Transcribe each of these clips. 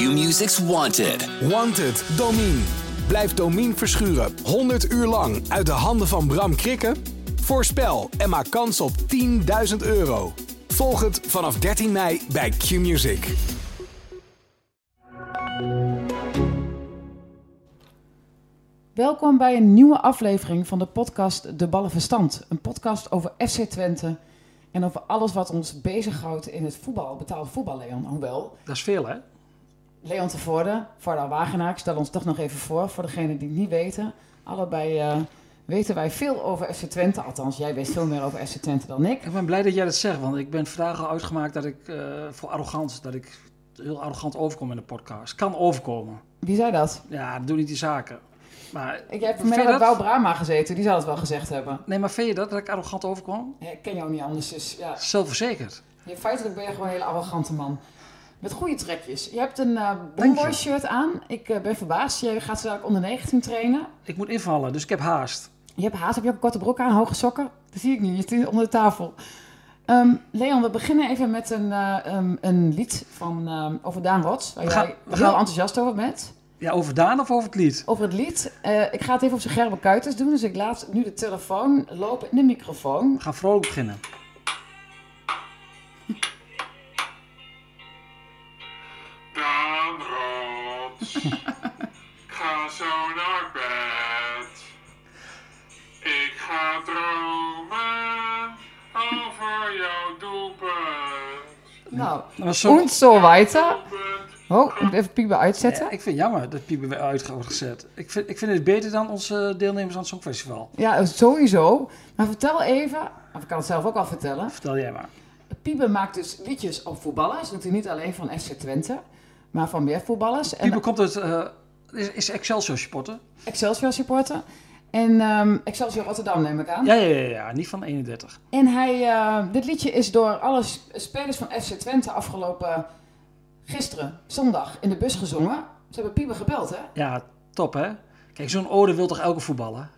Q-Music's Wanted. Wanted, Domine. Blijf Domine verschuren 100 uur lang uit de handen van Bram Krikken? Voorspel en maak kans op 10.000 euro. Volg het vanaf 13 mei bij Q-Music. Welkom bij een nieuwe aflevering van de podcast De Ballenverstand. Een podcast over FC Twente en over alles wat ons bezighoudt in het voetbal, betaald voetbal, Leon. Hoewel, Dat is veel, hè? Leon Tevoorde, Varda Wagenaar, ik stel ons toch nog even voor, voor degenen die het niet weten. Allebei eh, weten wij veel over FC Twente, althans jij weet veel meer over FC Twente dan ik. Ik ben blij dat jij dat zegt, want ik ben vandaag al uitgemaakt dat ik eh, voor arrogant, dat ik heel arrogant overkom in de podcast. Kan overkomen. Wie zei dat? Ja, doe niet die zaken. Maar, Ik heb met dat? Bouw Brama gezeten, die zou het wel gezegd hebben. Nee, maar vind je dat, dat ik arrogant overkom? Ja, ik ken jou niet anders, dus ja. Zelfverzekerd. Je, feitelijk ben je gewoon een hele arrogante man. Met goede trekjes. Je hebt een eh Dank je. Bomboy shirt aan. Ik eh, ben verbaasd. Jij gaat zo onder 19 trainen. Ik moet invallen, dus ik heb haast. Je hebt haast, heb je ook een korte broek aan, hoge sokken? Dat zie ik niet, je zit onder de tafel. Ehm, Leon, we beginnen even met een, eh, um, een lied van, ehm, over Daan Rots. Waar We jij gaan- we heel gaan- enthousiast over bent. Ja, over Daan of over het lied? Over het lied. Eh, ik ga het even op zijn gerbe kuiters doen. Dus ik laat nu de telefoon lopen in de microfoon. We gaan vrolijk beginnen. ga zo naar bed. Ik ga dromen over jouw doelpunt. Nou, Dat was zo... und so weiter. Oh, ik moet even Piebe uitzetten. Ja, ik vind het jammer dat Pieper weer uit wordt gezet. Ik vind, ik vind het beter dan onze deelnemers aan het Songfestival. Ja, sowieso. Maar vertel even, of ik kan het zelf ook al vertellen. Vertel jij maar. Piebe maakt dus liedjes op voetballers. Doet hij niet alleen van FC Twente, maar van meer voetballers. Pieper komt uit... eh, is, is Excelsior supporter? Excelsior supporter. En ehm, Excelsior Rotterdam neem ik aan. Ja, ja, ja, ja, niet van 31. En hij, eh, dit liedje is door alle spelers van FC Twente afgelopen gisteren, zondag, in de bus gezongen. Ze hebben Piebe gebeld, hè? Ja, top hè? Kijk, zo'n ode wil toch elke voetballer?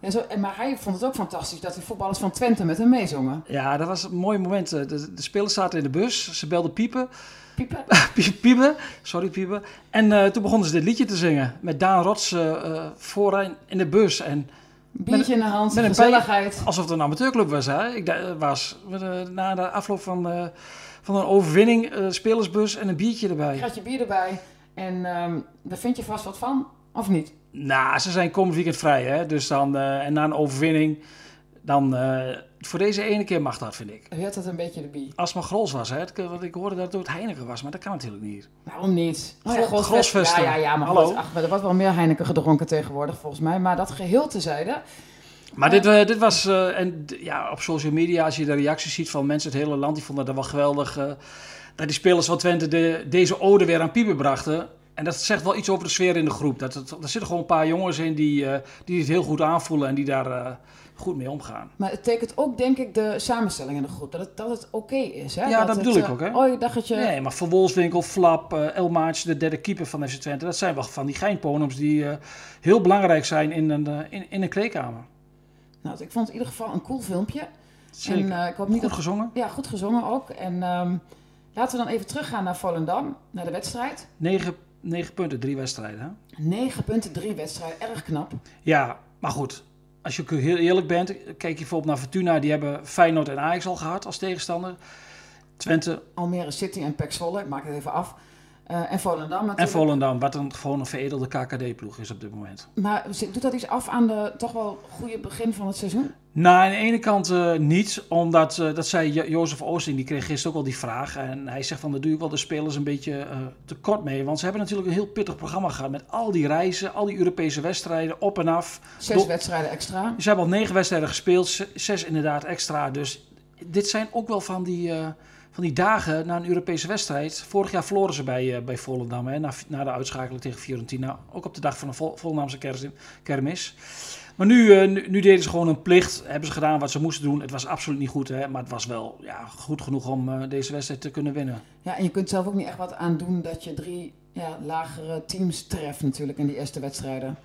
En zo, maar hij vond het ook fantastisch dat de voetballers van Twente met hem meezongen. Ja, dat was een mooi moment. De, de spelers zaten in de bus, ze belden Piepen. Piepe. Pie- Piepen, sorry Piepen. En eh, toen begonnen ze dit liedje te zingen. Met Daan Rots eh, eh, vooraan in de bus. En Biertje in de hand, met een gezelligheid. alsof het een amateurclub was. Hè? Ik was na de afloop van, van een overwinning, spelersbus en een biertje erbij. Kratje bier erbij. En ehm, daar vind je vast wat van, of niet? Nou, ze zijn komend weekend vrij. Hè? Dus dan, en na een overwinning, dan voor deze ene keer mag dat, vind ik. U had het een beetje de bie. Als het maar Grols was, hè? Want ik hoorde dat het Heineken was, maar dat kan natuurlijk niet. Waarom niet? Oh. Ja, ja, ja, maar Hallo. goed, ach, er wordt wel meer Heineken gedronken tegenwoordig volgens mij. Maar dat geheel tezijde. Maar dit, eh, dit was, eh, en ja, op social media, als je de reacties ziet van mensen het hele land, die vonden dat wel geweldig. eh, dat die spelers van Twente de, deze ode weer aan Pieper brachten. En dat zegt wel iets over de sfeer in de groep. Dat het, er zitten gewoon een paar jongens in die, die het heel goed aanvoelen en die daar goed mee omgaan. Maar het tekent ook, denk ik, de samenstelling in de groep. Dat het, dat het oké is. Hè? Ja, dat bedoel ik eh, ook, hè? Oh, ik dacht dat je... Nee, maar Van Wolfswinkel, Flap, eh Elmaatje, de derde keeper van FC Twente, dat zijn wel van die geinponems die eh, heel belangrijk zijn in een, in, in een kleedkamer. Nou, ik vond het in ieder geval een cool filmpje. Zeker. En, ik hoop niet goed dat... gezongen. Ja, goed gezongen ook. En ehm, laten we dan even teruggaan naar Volendam, naar de wedstrijd. Negen, negen punten, drie wedstrijden. Hè? 9 punten, 3 wedstrijden. Erg knap. Ja, maar goed. Als je ook heel eerlijk bent, kijk je bijvoorbeeld naar Fortuna. Die hebben Feyenoord en Ajax al gehad als tegenstander. Twente Almere City en PEC Zwolle, ik maak het even af. Eh, en Volendam en natuurlijk. Volendam, wat een, gewoon een veredelde KKD-ploeg is op dit moment. Maar doet dat iets af aan de toch wel goede begin van het seizoen? Nou, aan de ene kant eh, niet, omdat, eh, dat zei Jo- Jozef Oosting, die kreeg gisteren ook al die vraag. En hij zegt van, daar doe ik wel de spelers een beetje eh, tekort mee. Want ze hebben natuurlijk een heel pittig programma gehad met al die reizen, al die Europese wedstrijden, op en af. Zes wedstrijden extra. Ze hebben al negen wedstrijden gespeeld, zes inderdaad extra. Dus dit zijn ook wel van die, van die dagen na een Europese wedstrijd. Vorig jaar verloren ze bij, bij Volendam, hè, na, na de uitschakeling tegen Fiorentina. Ook op de dag van de Vol Volendamse kermis. Maar nu, eh, nu, nu deden ze gewoon een plicht. Hebben ze gedaan wat ze moesten doen. Het was absoluut niet goed, hè, maar het was wel ja, goed genoeg om eh, deze wedstrijd te kunnen winnen. Ja, en je kunt zelf ook niet echt wat aan doen dat je drie ja, lagere teams treft natuurlijk in die eerste wedstrijden.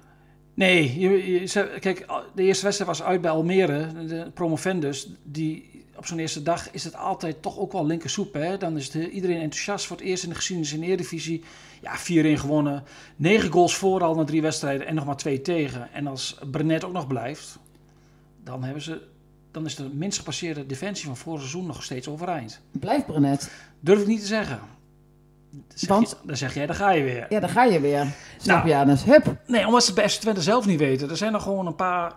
Nee, je, kijk, de eerste wedstrijd was uit bij Almere, de promovendus. Die op zo'n eerste dag is het altijd toch ook wel linkersoep. Hè? Dan is het, iedereen enthousiast voor het eerst in de geschiedenis in de Eredivisie. Ja, 4-1 gewonnen. 9 goals voor al na drie wedstrijden en nog maar twee tegen. En als Brenet ook nog blijft, dan, hebben ze, dan is de minst gepasseerde defensie van vorig seizoen nog steeds overeind. Blijft Brenet. Durf ik niet te zeggen. Dan zeg, Want? je, dan zeg jij, daar ga je weer. Ja, daar ga je weer. Snap Nou. je? Hup. Nee, omdat ze het bij FC Twente zelf niet weten. Er zijn nog gewoon een paar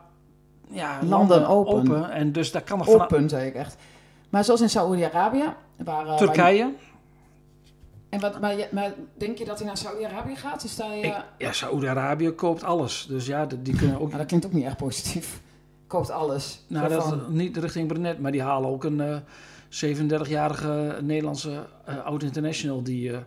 ja, Landen open. En dus daar kan nog van... Open, zei ik echt. Maar zoals in Saoedi-Arabië. Waar, eh, waar je- Turkije. En wat, maar, maar denk je dat hij naar Saoedi-Arabië gaat? Is daar, Ik- ja, Saoedi-Arabië koopt alles. Dus ja, die die kunnen ook... Nou, dat klinkt ook niet echt positief. Koopt alles. Nou, dat van, niet richting Brenet, maar die halen ook een eh 37-jarige Nederlandse eh oud-international... die eh,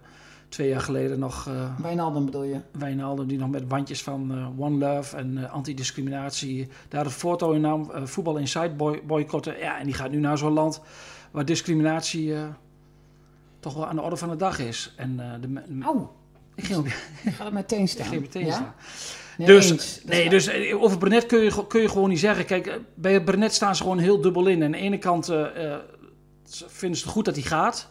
twee jaar geleden nog... eh Wijnaldum bedoel je? Wijnaldum, die nog met bandjes van eh, One Love en eh, antidiscriminatie daar een foto in nam, voetbal inside boy boycotten. Ja, en die gaat nu naar zo'n land waar discriminatie toch wel aan de orde van de dag is. En de, Auw, ik ging, ik ga er meteen ik staan. ging meteen Ja? staan. Nee, Dus, eens. Nee, dus over Brenet kun je, kun je gewoon niet zeggen. Kijk, bij Brenet staan ze gewoon heel dubbel in. Aan de ene kant vinden ze het goed dat hij gaat.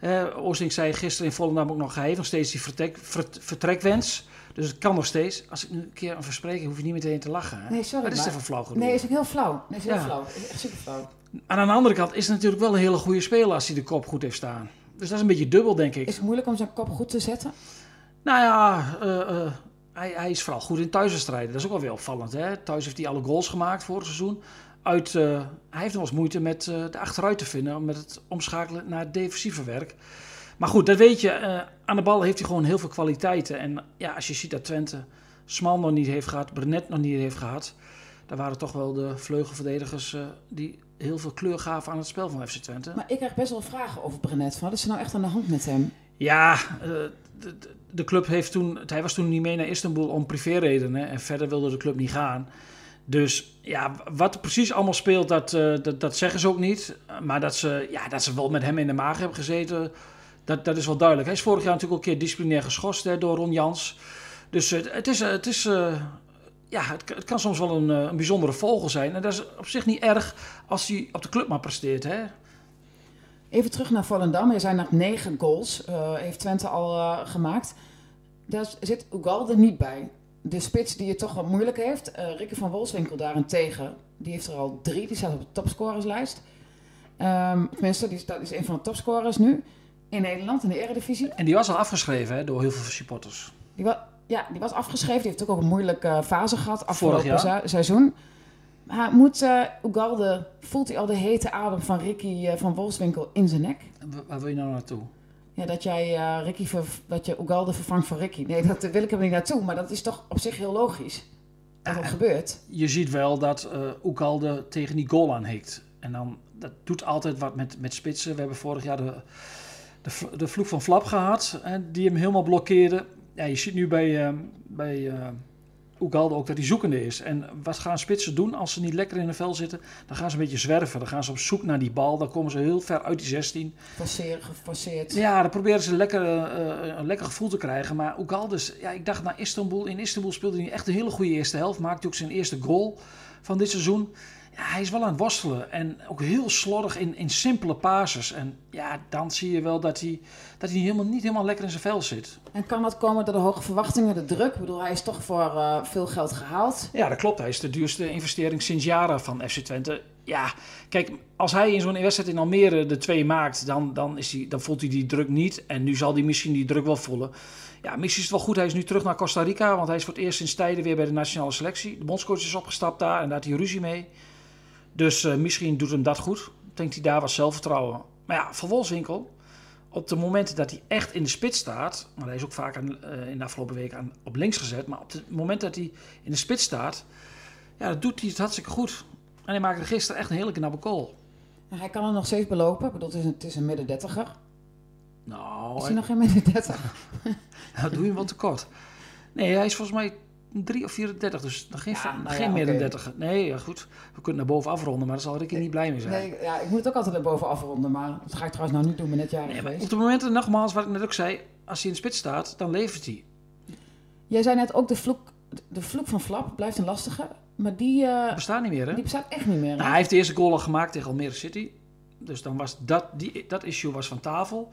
Eh Oosting zei gisteren in Volendam ook nog, hij heeft nog steeds die vertrek, vert- vertrekwens. Dus het kan nog steeds. Als ik nu een keer een verspreking, hoef je niet meteen te lachen. Hè? Nee, sorry, Wat is voor flauw genoeg? Nee, is ook heel flauw. Nee, is heel Ja. flauw. Is echt super flauw. Aan de andere kant is het natuurlijk wel een hele goede speler als hij de kop goed heeft staan. Dus dat is een beetje dubbel, denk ik. Is het moeilijk om zijn kop goed te zetten? Nou ja, eh, eh, hij, hij is vooral goed in thuiswedstrijden. Dat is ook wel weer opvallend. Hè? Thuis heeft hij alle goals gemaakt vorig seizoen. Uit, eh, hij heeft nog eens moeite met eh, de achteruit te vinden. Met het omschakelen naar het defensieve werk. Maar goed, dat weet je. eh, aan de bal heeft hij gewoon heel veel kwaliteiten. En ja, als je ziet dat Twente Smal nog niet heeft gehad, Brenet nog niet heeft gehad. Dan waren toch wel de vleugelverdedigers die heel veel kleur gaven aan het spel van FC Twente. Maar ik krijg best wel vragen over Brenet. Wat is er nou echt aan de hand met hem? Ja, de, de- de club heeft toen. Hij was toen niet mee naar Istanbul om privéredenen. En verder wilde de club niet gaan. Dus ja, wat er precies allemaal speelt, dat, eh, dat, dat zeggen ze ook niet. Maar dat ze, ja, dat ze wel met hem in de maag hebben gezeten, dat, dat is wel duidelijk. Hij is vorig jaar natuurlijk ook een keer disciplinair geschorst door Ron Jans. Dus eh, het is, eh, het is eh, ja, het, kan soms wel een, eh, een bijzondere vogel zijn. En dat is op zich niet erg als hij op de club maar presteert. Hè? Even terug naar Volendam. Er zijn nog negen goals. eh, heeft Twente al eh, gemaakt. Daar zit Ugalde niet bij. De spits die het toch wat moeilijk heeft. eh Rikke van Wolfswinkel daarentegen. Die heeft er al drie. Die staat op de topscorerslijst. Ehm tenminste, die staat, is een van de topscorers nu. In Nederland, in de Eredivisie. En die was al afgeschreven hè, door heel veel supporters. Die wa- ja, die was afgeschreven. Die heeft ook, ook een moeilijke eh, fase gehad afgelopen se- seizoen. Maar moet eh Ugalde, voelt hij al de hete adem van Ricky van Wolfswinkel in zijn nek? Wa- Waar wil je nou naartoe? Ja, dat jij eh, Ricky ver, dat je Ugalde vervangt voor Ricky. Nee, dat wil ik er niet naartoe. Maar dat is toch op zich heel logisch. Dat dat gebeurt. je ziet wel dat eh Oekalde tegen die goal aanhikt. En dan, dat doet altijd wat met, met spitsen. We hebben vorig jaar de, de, de vloek van Flap gehad, hè, die hem helemaal blokkeerde. Ja, je ziet nu bij, eh bij Oekalde ook dat hij zoekende is. En wat gaan spitsen doen als ze niet lekker in de vel zitten? Dan gaan ze een beetje zwerven. Dan gaan ze op zoek naar die bal. Dan komen ze heel ver uit die 16. Forceer, geforceerd. Ja, dan proberen ze lekker, eh, een lekker gevoel te krijgen. Maar Oegaldes, ja, ik dacht naar Istanbul. In Istanbul speelde hij echt een hele goede eerste helft. Maakte ook zijn eerste goal van dit seizoen. Ja, hij is wel aan het worstelen. En ook heel slordig in, in simpele passes. En ja, dan zie je wel dat hij, dat hij helemaal, niet helemaal lekker in zijn vel zit. En kan dat komen door de hoge verwachtingen, de druk? Ik bedoel, hij is toch voor eh, veel geld gehaald. Ja, dat klopt. Hij is de duurste investering sinds jaren van FC Twente. Ja, kijk, als hij in zo'n wedstrijd in Almere de twee maakt, dan, dan, is hij, dan voelt hij die druk niet. En nu zal hij misschien die druk wel voelen. Ja, misschien is het wel goed. Hij is nu terug naar Costa Rica, want hij is voor het eerst sinds tijden weer bij de nationale selectie. De bondscoach is opgestapt daar en daar had hij ruzie mee. Dus eh, misschien doet hem dat goed. Denkt hij daar wat zelfvertrouwen. Maar ja, Van Wolfswinkel, op de momenten dat hij echt in de spits staat, maar hij is ook vaak aan, eh, in de afgelopen weken aan, op links gezet, maar op het moment dat hij in de spits staat, ja, dat doet hij het hartstikke goed. En hij maakte gisteren echt een hele knappe goal. En hij kan er nog steeds belopen. Ik bedoel, het is een, het is een midden dertiger. Nou, Is hij- hij nog geen midden dertig? nou doe je hem wat tekort. Nee, hij is volgens mij 3 of 34, dus geen, Ja, nou geen meer dan oké. 30. Nee, ja, goed. We kunnen naar boven afronden, maar daar zal Ricky niet blij mee zijn. Nee, ja, ik moet het ook altijd erboven afronden. Maar dat ga ik trouwens nou niet doen. Ben net Nee, maar geweest. op de momenten, nogmaals, wat ik net ook zei, als hij in de spits staat, dan levert hij. Jij zei net ook, de vloek, de vloek van Flap blijft een lastige. Maar die, eh, Bestaat niet meer, hè? die bestaat echt niet meer. Nou, hij heeft de eerste goal al gemaakt tegen Almere City. Dus dan was dat, die, dat issue was van tafel.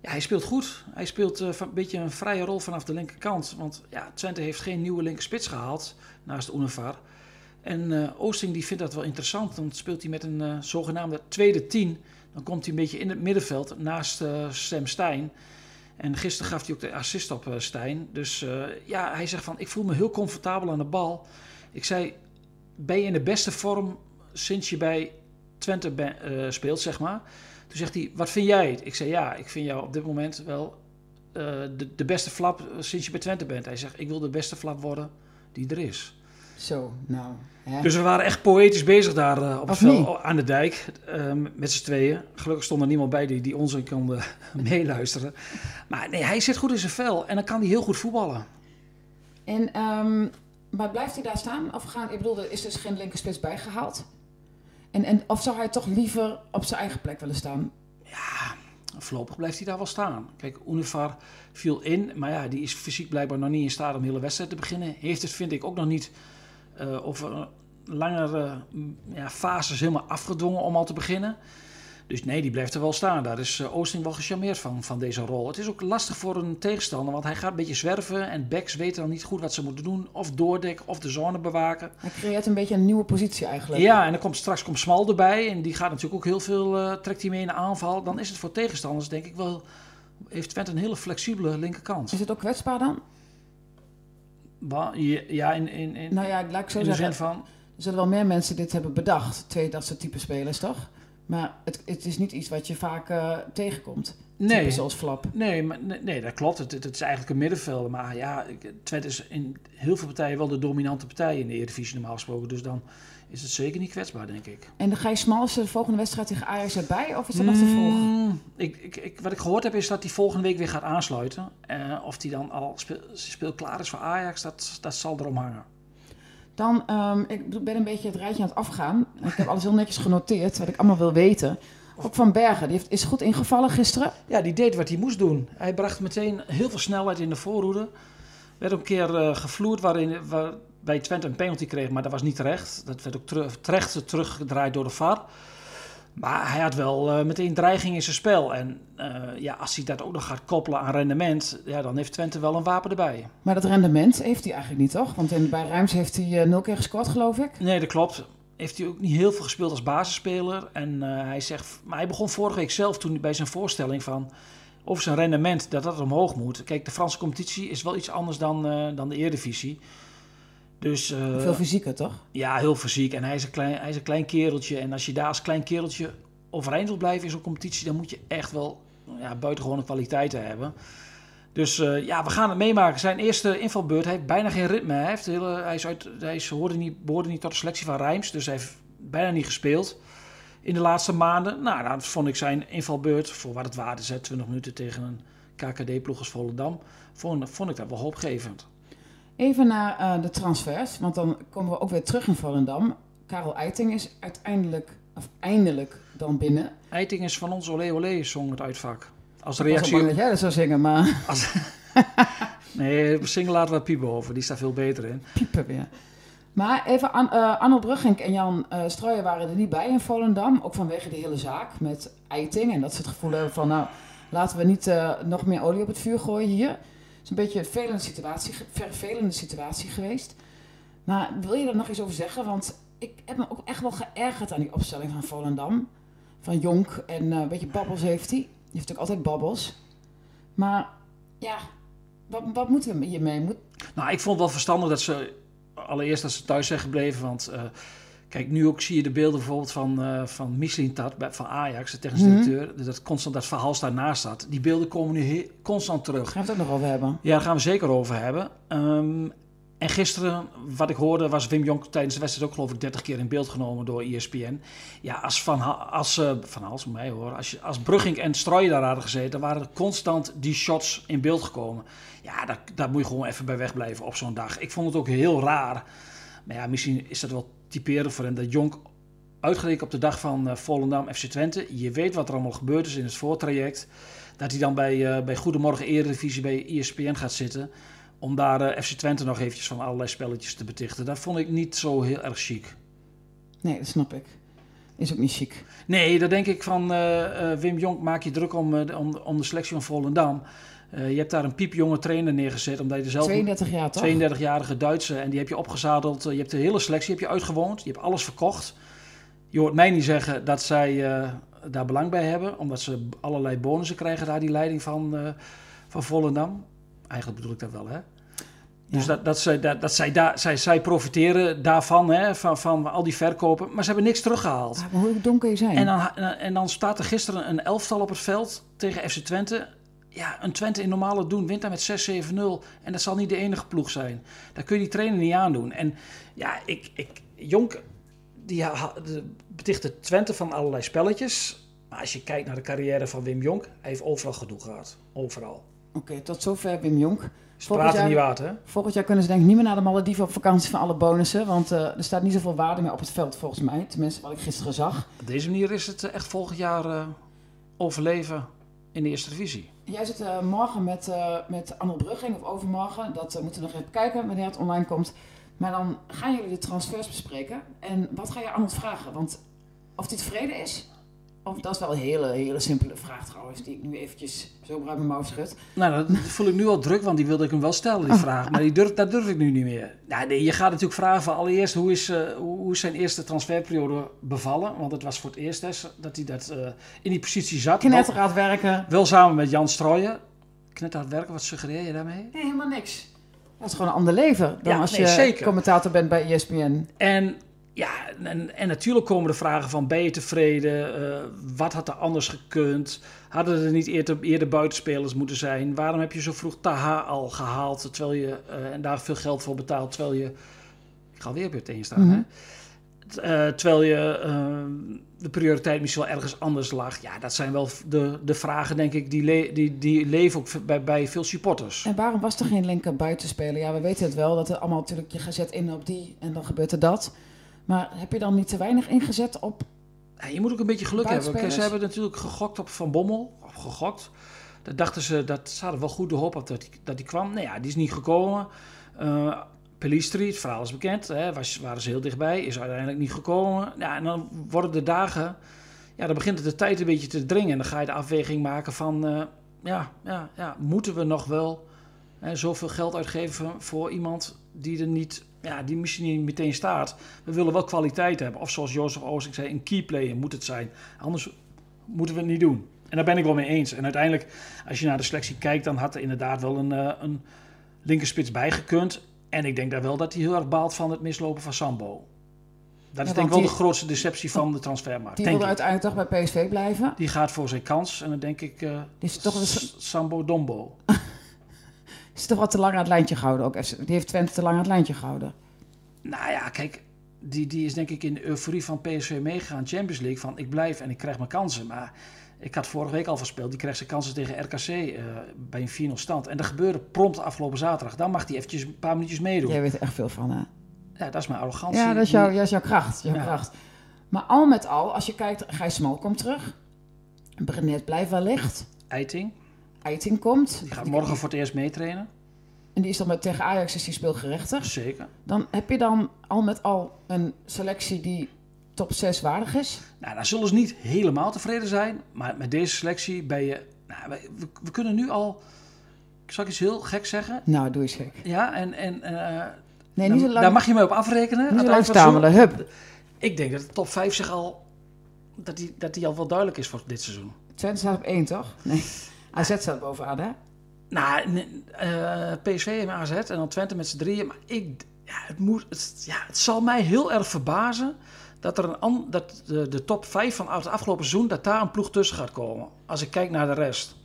Ja, hij speelt goed. Hij speelt uh, een beetje een vrije rol vanaf de linkerkant. Want ja, Twente heeft geen nieuwe linkerspits gehaald naast Unevar. En uh, Oosting die vindt dat wel interessant. Dan speelt hij met een uh, zogenaamde tweede tien. Dan komt hij een beetje in het middenveld naast uh, Sam Stein. En gisteren gaf hij ook de assist op Stijn. Dus ja, hij zegt van ik voel me heel comfortabel aan de bal. Ik zei, ben je in de beste vorm sinds je bij Twente speelt, zeg maar. Toen zegt hij, wat vind jij? Ik zei, ja, ik vind jou op dit moment wel de, de beste flap sinds je bij Twente bent. Hij zegt, ik wil de beste flap worden die er is. Zo, nou. Hè? Dus we waren echt poëtisch bezig daar uh, op het veld, aan de dijk uh, met z'n tweeën. Gelukkig stond er niemand bij die, die ons kon uh, meeluisteren. Maar nee, hij zit goed in zijn vel en dan kan hij heel goed voetballen. En, um, maar blijft hij daar staan? Of gaan, ik bedoel, er is dus geen linkerspits bijgehaald. En, en, of zou hij toch liever op zijn eigen plek willen staan? Ja, voorlopig blijft hij daar wel staan. Kijk, Univar viel in, maar ja, die is fysiek blijkbaar nog niet in staat om de hele wedstrijd te beginnen. Heeft het, vind ik, ook nog niet uh, over langere ja, fases helemaal afgedwongen om al te beginnen. Dus nee, die blijft er wel staan. Daar is uh, Oosting wel gecharmeerd van, van deze rol. Het is ook lastig voor een tegenstander, want hij gaat een beetje zwerven. En backs weten dan niet goed wat ze moeten doen. Of doordekken, of de zone bewaken. Hij creëert een beetje een nieuwe positie eigenlijk. Ja, en dan komt straks komt Smal erbij. En die gaat natuurlijk ook heel veel, uh, trekt hij mee in de aanval. Dan is het voor tegenstanders denk ik wel, heeft Twente een hele flexibele linkerkant. Is het ook kwetsbaar dan? Ja, in, in, in, nou ja, laat ik zo in zeggen. zin van... Er zullen wel meer mensen dit hebben bedacht. Twee dat soort type spelers, toch? Maar het, het is niet iets wat je vaak uh, tegenkomt. Nee. Zoals Flap. Nee, maar, nee, dat klopt. Het, het, is eigenlijk een middenveld. Maar ja, Twente is in heel veel partijen wel de dominante partij in de Eredivisie normaal gesproken. Dus dan is het zeker niet kwetsbaar, denk ik. En dan ga je Smals de volgende wedstrijd tegen Ajax erbij? Of is dat nog te volgen? Mm, ik, ik, ik, wat ik gehoord heb is dat hij volgende week weer gaat aansluiten. Uh, of hij dan al speel, speel klaar is voor Ajax, dat, dat zal erom hangen. Dan, um, ik ben een beetje het rijtje aan het afgaan. Ik heb alles heel netjes genoteerd, wat ik allemaal wil weten. Ook Van Bergen, die heeft, is goed ingevallen gisteren. Ja, die deed wat hij moest doen. Hij bracht meteen heel veel snelheid in de voorhoede. Werd een keer uh, gevloerd waarin, waar, bij Twente een penalty kreeg, maar dat was niet terecht. Dat werd ook terecht teruggedraaid door de VAR. Maar hij had wel uh, meteen dreiging in zijn spel. En uh, ja, als hij dat ook nog gaat koppelen aan rendement, ja, dan heeft Twente wel een wapen erbij. Maar dat rendement heeft hij eigenlijk niet, toch? Want in, bij Rijms heeft hij uh, nul keer gescoord, geloof ik. Nee, dat klopt. Heeft hij ook niet heel veel gespeeld als basisspeler. En hij zegt, maar hij begon vorige week zelf toen bij zijn voorstelling van over zijn rendement, dat dat omhoog moet. Kijk, de Franse competitie is wel iets anders dan, dan de Eredivisie. Dus, uh, Veel fysieker, toch? Ja, heel fysiek. En hij is, een klein, hij is een klein kereltje. En als je daar als klein kereltje overeind wil blijven in zo'n competitie... dan moet je echt wel ja, buitengewone kwaliteiten hebben. Dus uh, ja, we gaan het meemaken. Zijn eerste invalbeurt hij heeft bijna geen ritme. Hij, heeft hele, hij, is uit, hij is, hoorde niet, behoorde niet tot de selectie van Rijms. Dus hij heeft bijna niet gespeeld in de laatste maanden. Nou, dat vond ik zijn invalbeurt, voor wat het waard is... 20 minuten tegen een KKD-ploeg als Volendam... Vond, vond ik dat wel hoopgevend. Even naar uh, de transfers, want dan komen we ook weer terug in Volendam. Karel Eiting is uiteindelijk, of eindelijk dan binnen. Eiting is van ons olé olé, zong het uitvak. Als Ik reactie... was dat jij dat zou zingen, maar Als... nee, zingen laten we Piepen over, die staat veel beter in. piepen weer. Maar even, An uh, Arno Bruggenk en Jan uh, Strooijen waren er niet bij in Volendam. Ook vanwege de hele zaak met Eiting. En dat ze het gevoel hebben van, nou, laten we niet uh, nog meer olie op het vuur gooien hier. Is een beetje een vervelende situatie, vervelende situatie geweest. Maar wil je er nog iets over zeggen? Want ik heb me ook echt wel geërgerd aan die opstelling van Volendam. Van Jonk en een beetje babbels heeft hij. Die heeft natuurlijk altijd babbels. Maar ja, wat, wat moeten we hiermee? Moet... Nou, ik vond het wel verstandig dat ze allereerst dat ze thuis zijn gebleven. Want uh, kijk, nu ook zie je de beelden bijvoorbeeld van, uh, van Mislintat van Ajax, de technisch directeur. Mm -hmm. Dat constant dat verhaal daarnaast staat. Die beelden komen nu constant terug. Gaan we het ook nog over hebben? Ja, daar gaan we zeker over hebben. Um, en gisteren, wat ik hoorde, was Wim Jonk tijdens de wedstrijd ook geloof ik 30 keer in beeld genomen door ESPN. Ja, als Van, als, uh, van Hals, mij hoor, als, je, als Brugging en Strooijen daar hadden gezeten, waren er constant die shots in beeld gekomen. Ja, daar, daar moet je gewoon even bij wegblijven op zo'n dag. Ik vond het ook heel raar. Maar ja, misschien is dat wel typerend voor hem dat Jonk uitgerekend op de dag van uh, Volendam FC Twente, je weet wat er allemaal gebeurd is in het voortraject, dat hij dan bij, uh, bij Goedemorgen Eredivisie bij ESPN gaat zitten om daar uh, FC Twente nog eventjes van allerlei spelletjes te betichten. Dat vond ik niet zo heel erg chic. Nee, dat snap ik. Is ook niet chic. Nee, dat denk ik van eh, eh, Wim Jonk maak je druk om, eh, om, om de selectie van Volendam. Eh, je hebt daar een piepjonge trainer neergezet, omdat je er zelf 32 jaar toch? 32-jarige Duitse en die heb je opgezadeld. Eh, Je hebt de hele selectie heb je uitgewoond, je hebt alles verkocht. Je hoort mij niet zeggen dat zij eh, daar belang bij hebben, omdat ze allerlei bonussen krijgen daar die leiding van, eh, van Volendam. Eigenlijk bedoel ik dat wel, hè? Dus dat, dat, zij, dat, dat zij, daar, zij, zij profiteren daarvan, hè, van, van al die verkopen, maar ze hebben niks teruggehaald. Ah, maar hoe dom kun je zijn? En dan, en dan staat er gisteren een elftal op het veld tegen FC Twente. Ja, een Twente in normale doen wint daar met 6-7-0. En dat zal niet de enige ploeg zijn. Daar kun je die trainer niet aandoen. En ja, ik, ik, Jonk, die betichtte Twente van allerlei spelletjes. Maar als je kijkt naar de carrière van Wim Jonk, hij heeft overal gedoe gehad. Overal. Oké, tot zover Wim Jonk. Volgend praten jaar- niet waard, hè? Volgend jaar kunnen ze denk ik niet meer naar de Malediven op vakantie van alle bonussen. Want eh, er staat niet zoveel waarde meer op het veld volgens mij. Tenminste, wat ik gisteren zag. Op deze manier is het eh, echt volgend jaar eh, overleven in de eerste divisie. Jij zit eh, morgen met, eh met Arnold Brugging, of overmorgen. Dat eh, moeten we nog even kijken wanneer het online komt. Maar dan gaan jullie de transfers bespreken. En wat ga je Arnold vragen? Want of hij tevreden is? Of dat is wel een hele, hele simpele vraag trouwens, die ik nu eventjes zo uit mijn mouw schud. Nou, dat voel ik nu al druk, want die wilde ik hem wel stellen, die vraag. Maar die durf, dat durf ik nu niet meer. Nou, nee, je gaat natuurlijk vragen van allereerst, hoe is, eh, hoe is zijn eerste transferperiode bevallen? Want het was voor het eerst hè, dat hij dat, eh, in die positie zat. Wel, Knetterraad werken. wel samen met Jan Strooijen. Knetterhard werken, wat suggereer je daarmee? Nee, helemaal niks. Dat is gewoon een ander leven dan Ja, als nee, je zeker. commentator bent bij ESPN. En ja, en, en natuurlijk komen de vragen van ben je tevreden? Eh, wat had er anders gekund? Hadden er niet eerder, eerder buitenspelers moeten zijn? Waarom heb je zo vroeg Taha al gehaald terwijl je, eh, en daar veel geld voor betaald terwijl je... Ik ga weer meteen staan, Mhm. hè? Eh, terwijl je de prioriteit misschien wel ergens anders lag. Ja, dat zijn wel de, de vragen, denk ik, die, le- die, die leven ook bij, bij veel supporters. En waarom was er geen linker buitenspeler? Ja, we weten het wel, dat er allemaal natuurlijk, je gaat zet in op die en dan gebeurt er dat. Maar heb je dan niet te weinig ingezet op... Ja, je moet ook een beetje geluk hebben. Ze hebben natuurlijk gegokt op Van Bommel. Of gegokt. Dat dachten ze, dat ze hadden wel goed de hoop op dat hij dat die kwam. Nou ja, die is niet gekomen. Eh Pelistri, het verhaal is bekend. Hè, was, waren ze heel dichtbij. Is uiteindelijk niet gekomen. Ja, en dan worden de dagen... Ja, dan begint het de tijd een beetje te dringen. En dan ga je de afweging maken van... eh, ja, ja, ja, moeten we nog wel hè, zoveel geld uitgeven voor iemand die er niet... Ja, die misschien niet meteen staat. We willen wel kwaliteit hebben. Of zoals Jozef Oosting zei, een key player moet het zijn. Anders moeten we het niet doen. En daar ben ik wel mee eens. En uiteindelijk, als je naar de selectie kijkt, dan had er inderdaad wel een, eh, een linkerspits bijgekund. En ik denk daar wel dat hij heel erg baalt van het mislopen van Sambo. Dat is Ja, denk ik wel de grootste deceptie van de transfermarkt. Die ik. uiteindelijk toch bij PSV blijven. Die gaat voor zijn kans. En dan denk ik, eh, is toch, S- Sambo Dombo. is toch wat te lang aan het lijntje gehouden. Ook. Die heeft Twente te lang aan het lijntje gehouden. Nou ja, kijk, die, die is denk ik in de euforie van PSV meegegaan. Champions League, van ik blijf en ik krijg mijn kansen. Maar ik had vorige week al voorspeld, die krijgt zijn kansen tegen RKC eh, bij een 4-0 stand. En dat gebeurde prompt afgelopen zaterdag. Dan mag hij eventjes een paar minuutjes meedoen. Jij weet er echt veel van, hè? Ja, dat is mijn arrogantie. Ja, dat is, jouw, dat is jouw kracht. Jouw Ja. kracht. Maar al met al, als je kijkt, Gijs Smal komt terug. Brenet blijft wellicht. Eiting, Eiting komt. die gaat morgen voor het eerst meetrainen. En die is dan met, tegen Ajax is die speelgerechtig. Zeker. Dan heb je dan al met al een selectie die top 6 waardig is. Nou, dan zullen ze niet helemaal tevreden zijn. Maar met deze selectie ben je... Nou, we, kunnen nu al... Zal ik iets heel gek zeggen? Nou, doe eens gek. Ja, en... en eh, Nee, niet zo lang, Daar mag je mee op afrekenen. niet zo lang stamelen. Hup. Ik denk dat de top 5 zich al. dat die, dat die al wel duidelijk is voor dit seizoen. Twente staat op 1, toch? Nee. AZ staat bovenaan, hè? Nou, n- eh, PSV en AZ en dan Twente met z'n drieën. Maar ik, ja, het, moet, het, ja, het zal mij heel erg verbazen dat, er een, an- dat de, de top 5 van het afgelopen seizoen, dat daar een ploeg tussen gaat komen. Als ik kijk naar de rest.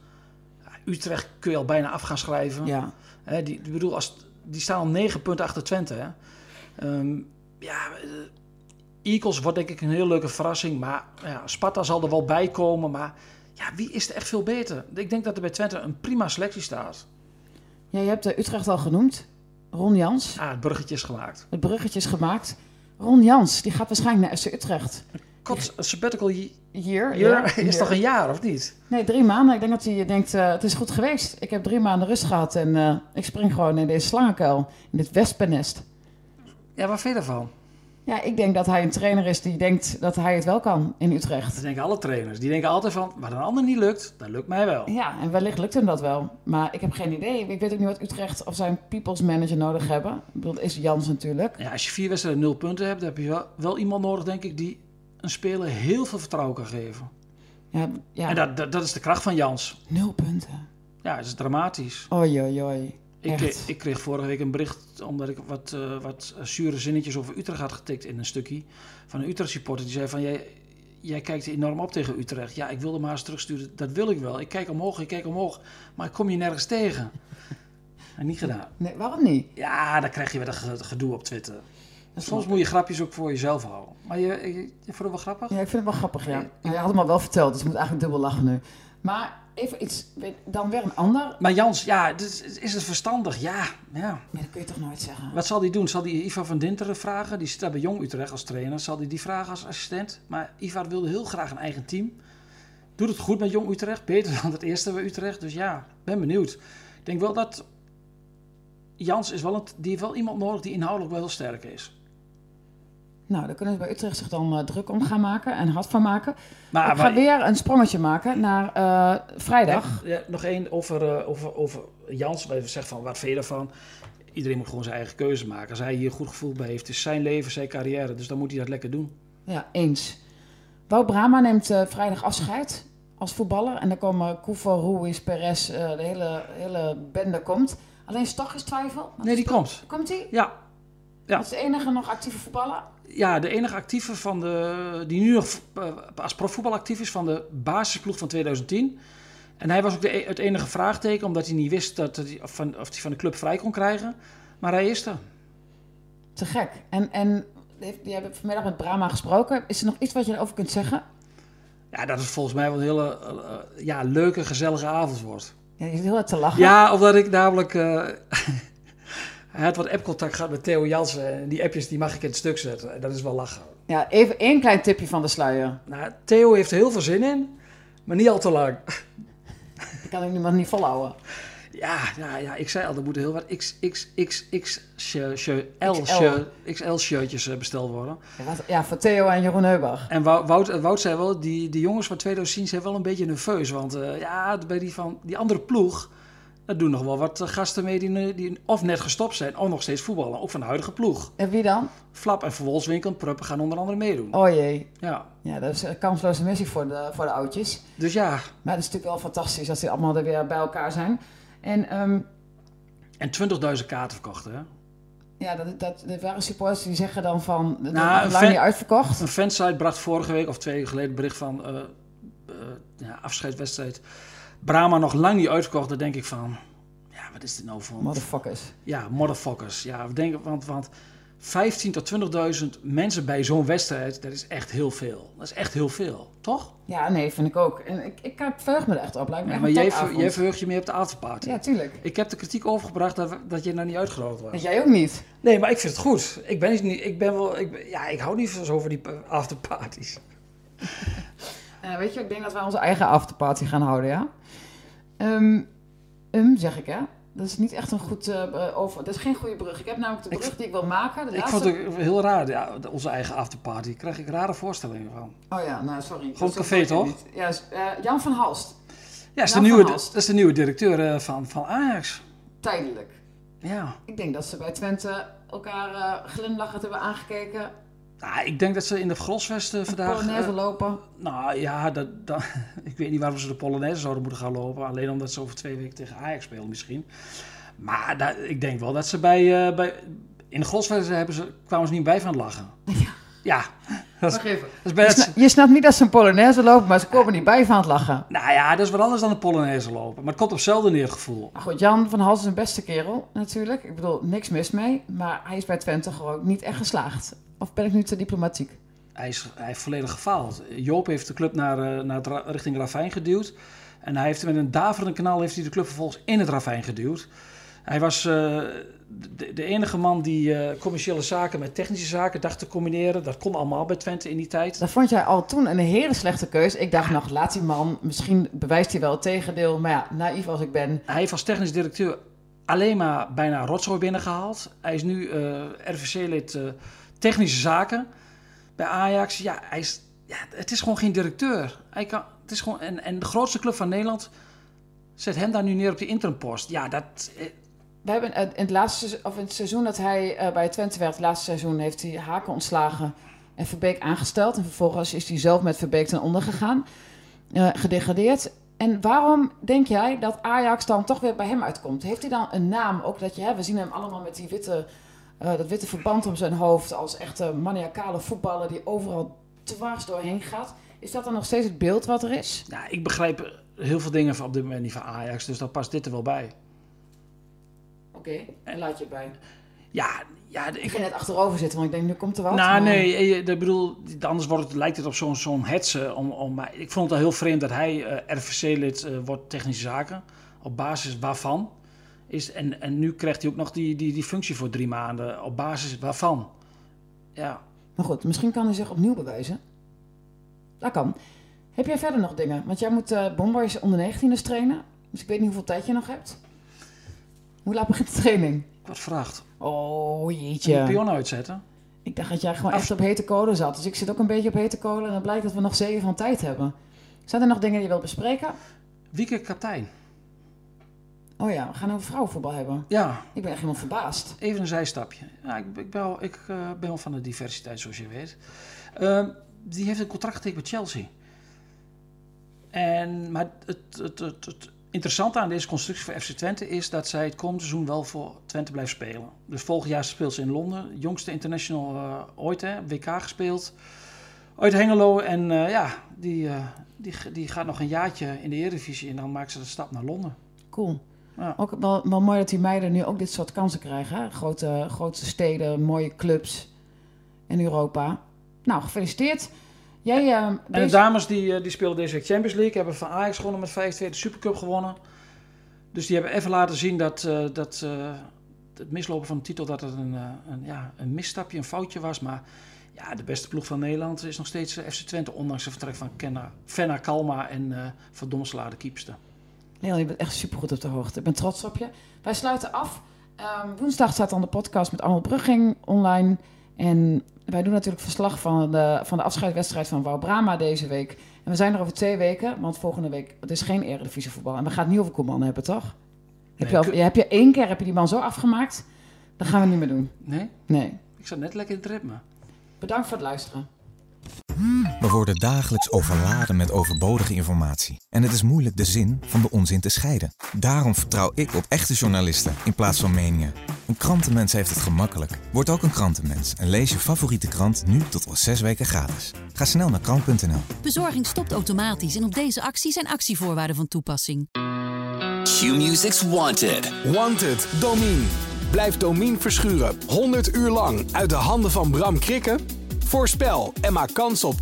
Utrecht kun je al bijna af gaan schrijven. Ja. Hè, die, ik bedoel, als, die staan al 9 punten achter Twente. Hè. Ehm, ja, eh, Eagles wordt denk ik een heel leuke verrassing. Maar ja, Sparta zal er wel bij komen. Maar ja, wie is er echt veel beter? Ik denk dat er bij Twente een prima selectie staat. ja, je hebt eh, Utrecht al genoemd. Ron Jans. Ah, het bruggetje is gemaakt. Het bruggetje is gemaakt. Ron Jans, die gaat waarschijnlijk naar FC Utrecht. Een sabbatical year ja, is toch een jaar, of niet? Nee, drie maanden. Ik denk dat hij denkt, eh, het is goed geweest. Ik heb drie maanden rust gehad en eh, ik spring gewoon in deze slangenkuil. In dit wespennest. Ja, waar vind je ervan? Ja, ik denk dat hij een trainer is die denkt dat hij het wel kan in Utrecht. Dat denken alle trainers. Die denken altijd van, wat een ander niet lukt, dat lukt mij wel. Ja, en wellicht lukt hem dat wel. Maar ik heb geen idee. Ik weet ook niet wat Utrecht of zijn people's manager nodig hebben. Dat is Jans natuurlijk. Ja, als je vier wedstrijden nul punten hebt, dan heb je wel, wel iemand nodig, denk ik, die een speler heel veel vertrouwen kan geven. Ja, ja. En dat, dat, dat is de kracht van Jans. nul punten. Ja, dat is dramatisch. Oei, oei, oei. Ik, Echt. ik kreeg vorige week een bericht, omdat ik wat, eh, wat zure zinnetjes over Utrecht had getikt in een stukje. Van een Utrecht supporter die zei van, jij, jij kijkt enorm op tegen Utrecht. Ja, ik wilde maar eens terugsturen. Dat wil ik wel. Ik kijk omhoog, ik kijk omhoog. Maar ik kom je nergens tegen. En niet gedaan. Nee, waarom niet? Ja, dan krijg je weer dat ge- gedoe op Twitter. Dat Soms moet je grapjes ook voor jezelf houden. Maar je, je, het wel grappig? Ja, ik vind het wel grappig, ja. Ja, Je had hem al wel verteld, dus ik moet eigenlijk dubbel lachen nu. Maar even iets, dan weer een ander. Maar Jans, ja, is, het verstandig? Ja, ja. Maar dat kun je toch nooit zeggen? Wat zal hij doen? Zal hij Ivar van Dinteren vragen? Die zit bij Jong Utrecht als trainer. Zal hij die vragen als assistent? Maar Ivar wilde heel graag een eigen team. Doet het goed met Jong Utrecht. Beter dan het eerste bij Utrecht. Dus ja, ben benieuwd. Ik denk wel dat Jans is wel een, die heeft wel iemand nodig die inhoudelijk wel heel sterk is. Nou, daar kunnen ze bij Utrecht zich dan eh, druk om gaan maken en hard van maken. Maar, ik ga maar- weer een sprongetje maken naar eh, vrijdag. Ja, nog één over, eh, over, over Jans. Even zeggen van, wat vind je ervan? Iedereen moet gewoon zijn eigen keuze maken. Als hij hier goed gevoel bij heeft, is zijn leven, zijn carrière. Dus dan moet hij dat lekker doen. Ja, eens. Wout Brama neemt vrijdag afscheid als voetballer. En dan komen Koevo, Ruiz, Perez, de hele, hele bende komt. Alleen Stach is twijfel. Nee, die komt. Komt hij? Ja, Ja. Dat is de enige nog actieve voetballer. Ja, de enige actieve van de, die nu nog eh, als profvoetbal actief is van de basisploeg van 2010. En hij was ook de, e- het enige vraagteken, omdat hij niet wist dat hij, of, van, of hij van de club vrij kon krijgen. Maar hij is er. Te gek. En, en die hebben vanmiddag met Brama gesproken. Is er nog iets wat je erover kunt zeggen? Ja, dat het volgens mij wel een hele eh, eh, ja, leuke, gezellige avond wordt. Ja, je zit heel erg te lachen. Ja, omdat ik namelijk... hij had wat appcontact gehad met Theo Jansen. En die appjes die mag ik in het stuk zetten. En dat is wel lachen. Ja, even één klein tipje van de sluier. Nou, Theo heeft er heel veel zin in, maar niet al te lang. Ik kan ik nu maar niet volhouden. Ja, ja, ja, ik zei al, er moeten heel wat XL shirtjes eh, besteld worden. Ja, voor Theo en Jeroen Heubach. En Wout, eh, Wout zei wel, die, die jongens van 2010 zijn wel een beetje nerveus. Want eh, ja, bij die, van, die andere ploeg, daar doen nog wel wat eh, gasten mee die, die of net gestopt zijn, of nog steeds voetballen. Ook van de huidige ploeg. En wie dan? Flap en Verwolswinkel en Pruppen gaan onder andere meedoen. Oh jee. Ja, Ja, dat is een kansloze missie voor de, voor de oudjes. dus ja. Maar het is natuurlijk wel fantastisch als die allemaal er weer bij elkaar zijn. En ehm, En 20.000 kaarten verkocht, hè. ja, dat, dat, er waren supporters die zeggen dan van... Dat Nou, lang niet uitverkocht. Een fansite bracht vorige week of twee weken geleden bericht van eh, ja, afscheidswedstrijd. Brahma nog lang niet uitverkocht. Dan denk ik van, ja, wat is dit nou voor... Motherfuckers. Ja, motherfuckers. Ja, we denken, want, want 15 tot 20.000 mensen bij zo'n wedstrijd, dat is echt heel veel. Dat is echt heel veel, toch? Ja, nee, vind ik ook. En ik, ik verheug me er echt op. Lijkt me Ja, maar jij, ver- jij verheugt je meer op de afterparty. Ja, tuurlijk. Ik heb de kritiek overgebracht dat, dat je nou niet uitgenodigd was. En jij ook niet. Nee, maar ik vind het goed. Ik ben niet, ik ben wel, ik, ben- ja, ik hou niet zo van die afterparties. Eh, weet je, ik denk dat wij onze eigen afterparty gaan houden, ja? Ehm um, zeg ik, hè? Dat is niet echt een goed eh, over... Dat is geen goede brug. Ik heb namelijk de Ik brug die ik wil maken. De Ik laatste... vond het heel raar, ja, onze eigen afterparty. Daar krijg ik rare voorstellingen van. Oh ja, nou sorry. Gewoon café, toch? niet. Ja, eh, Jan van Halst. Ja, is, de, nieuwe, dat is de nieuwe directeur van, van Ajax. Tijdelijk. Ja. Ik denk dat ze bij Twente elkaar eh, glimlachend hebben aangekeken. Nou, ik denk dat ze in de Grosvesten Een vandaag... Polonaise eh, lopen. nou ja, dat, dat, ik weet niet waarom ze de Polonaise zouden moeten gaan lopen. Alleen omdat ze over twee weken tegen Ajax spelen misschien. Maar dat- ik denk wel dat ze bij... eh, bij in de Grosvesten hebben ze, kwamen ze niet bij van het lachen. Ja. Dat is, Wacht even. dat is bij Je, snapt niet dat ze een Polonaise lopen, maar ze komen niet bij van het lachen. nou ja, dat is wat anders dan de Polonaise lopen. Maar het komt op hetzelfde neer het gevoel. Maar goed, Jan van Hals is een beste kerel, natuurlijk. Ik bedoel, niks mis mee. Maar hij is bij Twente gewoon niet echt geslaagd. Of ben ik nu te diplomatiek? Hij, is, hij heeft volledig gefaald. Joop heeft de club naar, eh, naar richting Ravijn geduwd. En hij heeft met een daverende kanaal heeft hij de club vervolgens in het Ravijn geduwd. Hij was eh, de, de enige man die eh, commerciële zaken met technische zaken dacht te combineren. Dat kon allemaal bij Twente in die tijd. Dat vond jij al toen een hele slechte keus. Ik dacht nog, laat die man, misschien bewijst hij wel het tegendeel. Maar ja, naïef als ik ben. Hij heeft als technisch directeur alleen maar bijna rotzooi binnengehaald. Hij is nu eh, RVC-lid technische zaken bij Ajax. Ja, hij is, ja, het is gewoon geen directeur. Hij kan, het is gewoon, en, en de grootste club van Nederland zet hem daar nu neer op die interimpost. Ja, dat... eh, We hebben in het, laatste, of in het seizoen dat hij eh, bij Twente werd, het laatste seizoen, heeft hij Haken ontslagen en Verbeek aangesteld. En vervolgens is hij zelf met Verbeek ten onder gegaan, eh, gedegradeerd. En waarom denk jij dat Ajax dan toch weer bij hem uitkomt? Heeft hij dan een naam? Ook dat je, hè, we zien hem allemaal met die witte, eh, dat witte verband om zijn hoofd als echte maniacale voetballer die overal dwars doorheen gaat. Is dat dan nog steeds het beeld wat er is? ja, ik begrijp heel veel dingen van op dit moment niet van Ajax, dus dan past dit er wel bij. Oké, en laat je het bij. Ja, ja Ik ik, ging net achterover zitten, want ik denk, nu komt er wat. Nou, maar- nee, eh, ik bedoel, anders wordt het, lijkt het op zo'n zo'n hetsen. Om, om, maar ik vond het al heel vreemd dat hij eh, RVC-lid wordt technische zaken. Op basis waarvan. Is, en, en nu krijgt hij ook nog die, die, die functie voor drie maanden. Op basis waarvan. Ja, Maar goed, misschien kan hij zich opnieuw bewijzen. Dat kan. Heb jij verder nog dingen? Want jij moet eh Bomboys onder 19ers trainen. Dus ik weet niet hoeveel tijd je nog hebt. Hoe laat begint de training? wat vraagt. Oh, De jeetje. pion uitzetten. Ik dacht dat jij gewoon Af- echt op hete kolen zat. Dus ik zit ook een beetje op hete kolen. En dan blijkt dat we nog zeven van tijd hebben. Zijn er nog dingen die je wilt bespreken? Wieke kaptein. Oh ja, we gaan over vrouwenvoetbal hebben. Ja, Ik ben echt helemaal verbaasd. even een zijstapje. Ja, ik, ik, ben, wel, ik eh, ben wel van de diversiteit, zoals je weet. Ehm, die heeft een contract getekend met Chelsea. En, maar het, het, het, het interessante aan deze constructie voor FC Twente is dat zij het komende seizoen wel voor Twente blijft spelen. Dus volgend jaar speelt ze in Londen. Jongste international eh, ooit, hè, WK gespeeld. Uit Hengelo. En eh, ja, die, die, die gaat nog een jaartje in de Eredivisie en dan maakt ze de stap naar Londen. Cool. Ja. Ook wel, wel mooi dat die meiden nu ook dit soort kansen krijgen. Hè? Grote, grootste steden, mooie clubs in Europa. Nou, gefeliciteerd. Jij, eh, En de dames die, eh, die spelen deze week Champions League. Hebben van Ajax gewonnen met 5-2 de Supercup gewonnen. Dus die hebben even laten zien dat, eh, dat eh, het mislopen van de titel dat het een, een, ja, een misstapje, een foutje was. Maar ja, de beste ploeg van Nederland is nog steeds FC Twente. Ondanks het vertrek van Kenna, Fenna Kalma en Van Domselaar, de. Leel, je bent echt supergoed op de hoogte. Ik ben trots op je. Wij sluiten af. Ehm, woensdag staat dan de podcast met Arnold Brugging online. En wij doen natuurlijk verslag van de, van de afscheidswedstrijd van Wouw Brama deze week. En we zijn er over twee weken, want volgende week... Het is geen eredivisie voetbal. En we gaan het niet over Koeman hebben, toch? Heb, Nee, je al, heb je één keer heb je die man zo afgemaakt? Dat gaan we niet meer doen. Nee, Nee. ik zat net lekker in het ritme. Bedankt voor het luisteren. We worden dagelijks overladen met overbodige informatie. En het is moeilijk de zin van de onzin te scheiden. Daarom vertrouw ik op echte journalisten in plaats van meningen. Een krantenmens heeft het gemakkelijk. Word ook een krantenmens en lees je favoriete krant nu tot al zes weken gratis. Ga snel naar krant.nl. Bezorging stopt automatisch en op deze actie zijn actievoorwaarden van toepassing. Q-Music's Wanted. Wanted, Domine. Blijf Domine verschuren 100 uur lang uit de handen van Bram Krikken? Voorspel en maak kans op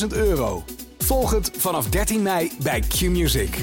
10.000 euro. Volg het vanaf 13 mei bij Q-Music.